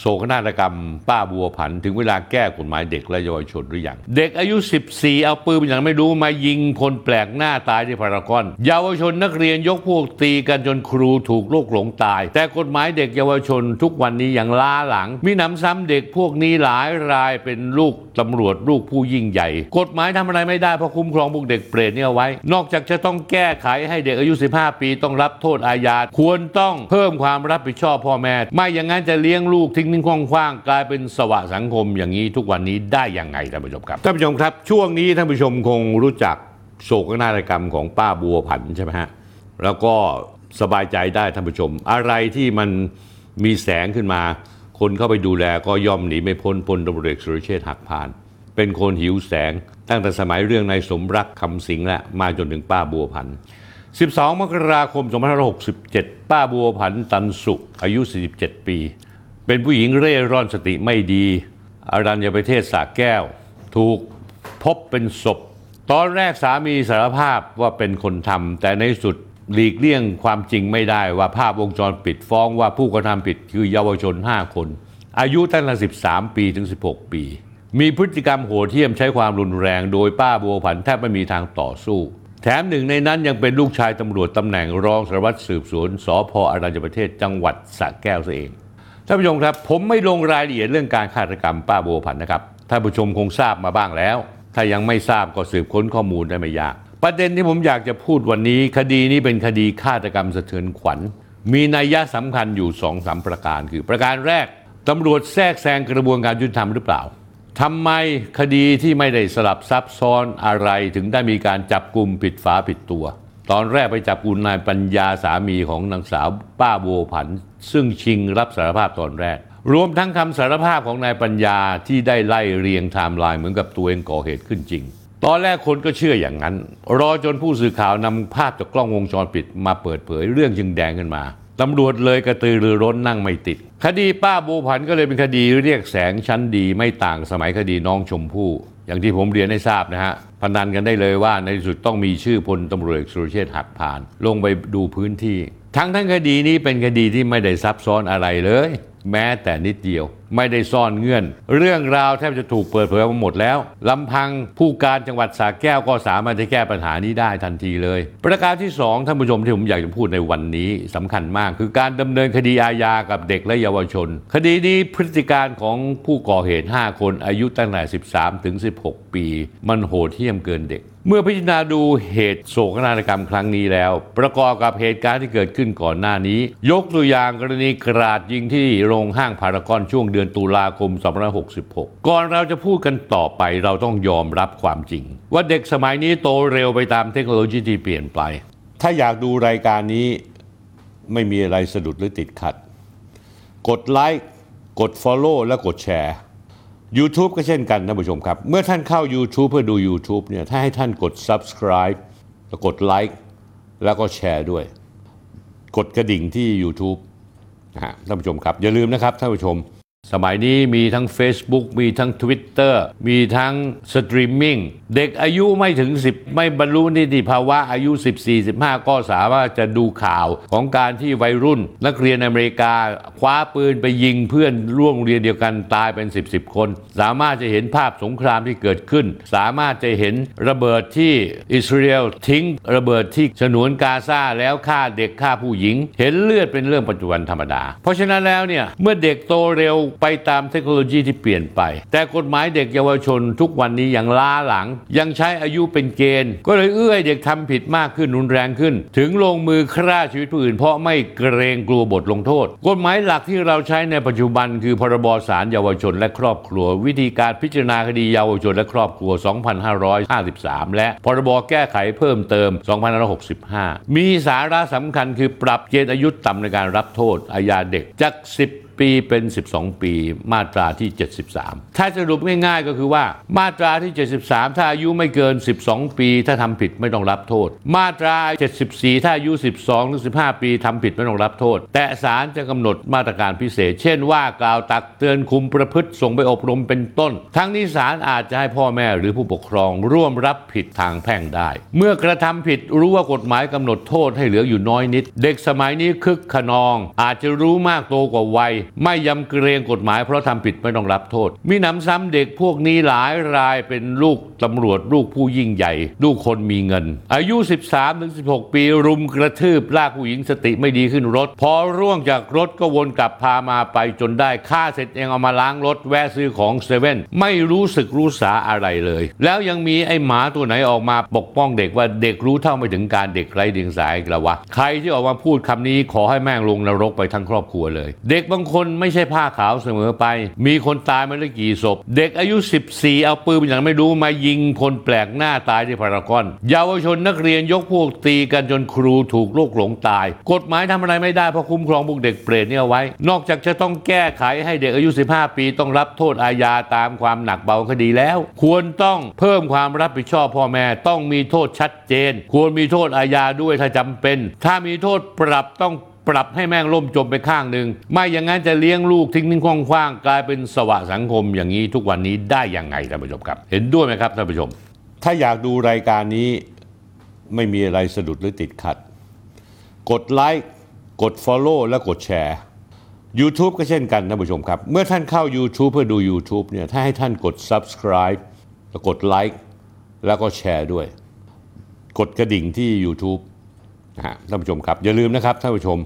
โศกนาฏกรรม ป้าบัวผัน ถึงเวลาแก้กฎหมายเด็กและเยาวชนหรือยัง เด็กอายุ 14 เอาปืนอย่างไม่รู้มายิงคนแปลกหน้าตายที่พารากอน เยาวชนนักเรียนยกพวกตีกันจนครูถูกลูกหลงตาย แต่กฎหมายเด็กเยาวชนทุกวันนี้ยังล้าหลัง มีหนำซ้ำเด็กพวกนี้หลายรายเป็นลูกตำรวจลูกผู้ยิ่งใหญ่ กฎหมายทำอะไรไม่ได้เพราะคุ้มครองพวกเด็กเปรตเนี่ยเอาไว้ นอกจากจะต้องแก้ไขให้เด็กอายุ 15 ปีต้องรับโทษอาญาควรต้องเพิ่มความรับผิดชอบพ่อแม่ ไม่อย่างนั้นจะเลี้ยงลูกทิ้งทิ้งคว่างๆกลายเป็นสวะสังคมอย่างนี้ทุกวันนี้ได้ยังไงท่านผู้ชมครับท่านผู้ชมครับ ช่วงนี้ท่านผู้ชมคงรู้จักโศกนาฏกรรมของป้าบัวผันใช่ไหมฮะแล้วก็สบายใจได้ท่านผู้ชม อะไรที่มันมีแสงขึ้นมา คนเข้าไปดูแลก็ย่อมหนีไม่พ้นพลตำรวจเอกสุรเชษฐ์หักพาน เป็นคนหิวแสง ตั้งแต่สมัยเรื่องนายสมรักคำสิงและ มาจนถึงป้าบัวพันธ์12 มกราคม 2567 ป้าบัวผันตันสุข อายุ 47 ปี เป็นผู้หญิงเร่ร่อนสติไม่ดีอารัญญประเทศสาแก้ว ถูกพบเป็นศพ ตอนแรกสามีสารภาพว่าเป็นคนทำแต่ในสุดหลีกเลี่ยงความจริงไม่ได้ว่าภาพวงจรปิดฟ้องว่าผู้กระทำผิดคือเยาวชน 5 คน อายุตั้งแต่13 ปีถึง 16 ปี มีพฤติกรรมโหดเหี้ยมใช้ความรุนแรง โดยป้าบัวผันแทบไม่มีทางต่อสู้ แถมหนึ่งในนั้นยังเป็นลูกชายตำรวจตำแหน่งรองสารวัตรสืบสวนสพอรัญญประเทศจังหวัดสระแก้วซะเอง ท่านผู้ชมครับ ผมไม่ลงรายละเอียดเรื่องการฆาตกรรมป้าโบผันนะครับท่านผู้ชมคงทราบมาบ้างแล้ว ถ้ายังไม่ทราบก็สืบค้นข้อมูลได้ไม่ยาก ประเด็นที่ผมอยากจะพูดวันนี้ คดีนี้เป็นคดีฆาตกรรมสะเทือนขวัญ มีนัยยะสำคัญอยู่สองสามประการ คือ ประการแรกตำรวจแทรกแซงกระบวนการยุติธรรมหรือเปล่าทำไมคดีที่ไม่ได้สลับซับซ้อนอะไรถึงได้มีการจับกลุ่มผิดฝาผิดตัว ตอนแรกไปจับกุมนายปัญญาสามีของนางสาวป้าบัวผัน ซึ่งชิงรับสารภาพตอนแรก รวมทั้งคำสารภาพของนายปัญญาที่ได้ไล่เรียงไทม์ไลน์เหมือนกับตัวเองก่อเหตุขึ้นจริง ตอนแรกคนก็เชื่ออย่างนั้น รอจนผู้สื่อข่าวนำภาพจากกล้องวงจรปิดมาเปิดเผยเรื่องจึงแดงขึ้นมาตำรวจเลยกระตือรือร้นนั่งไม่ติด คดีป้าโบผันก็เลยเป็นคดีเรียกแสงชั้นดีไม่ต่างสมัยคดีน้องชมพู่ อย่างที่ผมเรียนให้ทราบนะฮะ พนันกันได้เลยว่าในที่สุดต้องมีชื่อพลตำรวจเอกสุรเชษฐ์หักพาน ลงไปดูพื้นที่ ทั้งทั้งคดีนี้เป็นคดีที่ไม่ได้ซับซ้อนอะไรเลยแม้แต่นิดเดียว ไม่ได้ซ่อนเงื่อน เรื่องราวแทบจะถูกเปิดเผยมาหมดแล้วลำพังผู้การจังหวัดสระแก้วก็สามารถจะแก้ปัญหานี้ได้ทันทีเลย ประการที่สองท่านผู้ชมที่ผมอยากจะพูดในวันนี้สำคัญมาก คือการดำเนินคดีอาญากับเด็กและเยาวชน คดีนี้พฤติการของผู้ก่อเหตุ 5 คนอายุตั้งแต่ 13 ถึง 16 ปี มันโหดเหี้ยมเกินเด็กเมื่อพิจารณาดูเหตุโศกนาฏกรรมครั้งนี้แล้ว ประกอบกับเหตุการณ์ที่เกิดขึ้นก่อนหน้านี้ ยกตัวอย่างกรณีกราดยิงที่โรงห้างพารากอนช่วงเดือนตุลาคม 2566 ก่อนเราจะพูดกันต่อไปเราต้องยอมรับความจริง ว่าเด็กสมัยนี้โตเร็วไปตามเทคโนโลยีที่เปลี่ยนไป ถ้าอยากดูรายการนี้ไม่มีอะไรสะดุดหรือติดขัด กดไลค์กด Follow และกดแชร์ YouTube ก็เช่นกันท่านผู้ชมครับ เมื่อท่านเข้า YouTube เพื่อดู YouTube เนี่ยถ้าให้ท่านกด Subscribe แล้วกดไลค์แล้วก็แชร์ด้วย กดกระดิ่งที่ YouTube ท่านผู้ชมครับอย่าลืมนะครับท่านผู้ชม สมัยนี้มีทั้ง Facebook มีทั้ง Twitter มีทั้งสตรีมมิ่งเด็กอายุไม่ถึง 10 ไม่บรรลุนิติภาวะอายุ 14-15 ก็สามารถจะดูข่าวของการที่วัยรุ่น นักเรียนอเมริกา คว้าปืนไปยิงเพื่อนร่วมโรงเรียนเดียวกันตายเป็น 10 10 คน สามารถจะเห็นภาพสงครามที่เกิดขึ้น สามารถจะเห็นระเบิดที่อิสราเอลทิ้ง ระเบิดที่ฉนวนกาซาแล้วฆ่าเด็กฆ่าผู้หญิง เห็นเลือดเป็นเรื่องปัจจุบันธรรมดา เพราะฉะนั้นแล้วเนี่ยเมื่อเด็กโตเร็วไปตามเทคโนโลยีที่เปลี่ยนไป แต่กฎหมายเด็กเยาวชนทุกวันนี้ยังล้าหลัง ยังใช้อายุเป็นเกณฑ์ ก็เลยเอื้อเด็กทำผิดมากขึ้นรุนแรงขึ้น ถึงลงมือฆ่าชีวิตผู้อื่น เพราะไม่เกรงกลัวบทลงโทษ กฎหมายหลักที่เราใช้ในปัจจุบัน คือพรบสารเยาวชนและครอบครัว วิธีการพิจารณาคดีเยาวชนและครอบครัว 2553 และพรบแก้ไขเพิ่มเติม 2565 มีสาระสำคัญคือปรับเกณฑ์อายุต่ำในการรับโทษอาญาเด็กจาก 10 ปีเป็น 12 ปีมาตราที่ 73 ถ้าสรุปง่ายๆก็คือว่ามาตราที่ 73 ถ้าอายุไม่เกิน 12 ปี ถ้าทำผิดไม่ต้องรับโทษ มาตรา 74 ถ้าอายุ 12ถึง15 ปีทำผิดไม่ต้องรับโทษ แต่ศาลจะกำหนดมาตรการพิเศษ เช่นว่ากล่าวตักเตือนคุมประพฤติส่งไปอบรมเป็นต้น ทั้งนี้ศาลอาจจะให้พ่อแม่หรือผู้ปกครองร่วมรับผิดทางแพ่งได้ เมื่อกระทำผิดรู้ว่ากฎหมายกำหนดโทษให้เหลืออยู่น้อยนิด เด็กสมัยนี้คึกขนอง อาจจะรู้มากโตกว่าวัยไม่ยำเกรงกฎหมายเพราะทำผิดไม่ต้องรับโทษ มีหนำซ้ำเด็กพวกนี้หลายรายเป็นลูกตำรวจลูกผู้ยิ่งใหญ่ ลูกคนมีเงิน อายุ 13-16 ปีรุมกระทืบลากผู้หญิงสติไม่ดีขึ้นรถ พอร่วงจากรถก็วนกลับพามาไปจนได้ค่าเสร็จเองเอามาล้างรถแวะซื้อของเซเว่นไม่รู้สึกรู้สาอะไรเลย แล้วยังมีไอ้หมาตัวไหนออกมาปกป้องเด็กว่าเด็กรู้เท่าไม่ถึงการเด็กไร้เดียงสายกระวะใครที่ออกมาพูดคำนี้ขอให้แม่งลงนรกไปทั้งครอบครัวเลย เด็กบางคนนไม่ใช่ผ้าขาวเสมอไป มีคนตายมาแล้วกี่ศพ เด็กอายุ 14 เอาปืนอย่างไม่รู้มายิงคนแปลกหน้าตายที่พารากอน เยาวชนนักเรียนยกพวกตีกันจนครูถูกลูกหลงตาย กฎหมายทำอะไรไม่ได้เพราะคุ้มครองพวกเด็กเปรตเนี่ยเอาไว้ นอกจากจะต้องแก้ไขให้เด็กอายุ 15 ปีต้องรับโทษอาญาตามความหนักเบาคดีแล้ว ควรต้องเพิ่มความรับผิดชอบพ่อแม่ต้องมีโทษชัดเจน ควรมีโทษอาญาด้วยถ้าจำเป็น ถ้ามีโทษปรับต้อง ปรับให้แม่งล่มจมไปข้างหนึ่งไม่อย่างนั้นจะเลี้ยงลูกทิ้งทิ้งคว่างคว้างๆกลายเป็นสวะสังคมอย่างนี้ทุกวันนี้ได้ยังไงท่านผู้ชมครับ เห็นด้วยไหมครับท่านผู้ชม ถ้าอยากดูรายการนี้ไม่มีอะไรสะดุดหรือติดขัด กดไลค์กด Follow และกดแชร์ YouTube ก็เช่นกันท่านผู้ชมครับ เมื่อท่านเข้า YouTube เพื่อดู YouTube เนี่ยถ้าให้ท่านกด Subscribe แล้วกดไลค์แล้วก็แชร์ด้วย กดกระดิ่งที่ YouTube นะฮะท่านผู้ชมครับ อย่าลืมนะครับท่านผู้ชม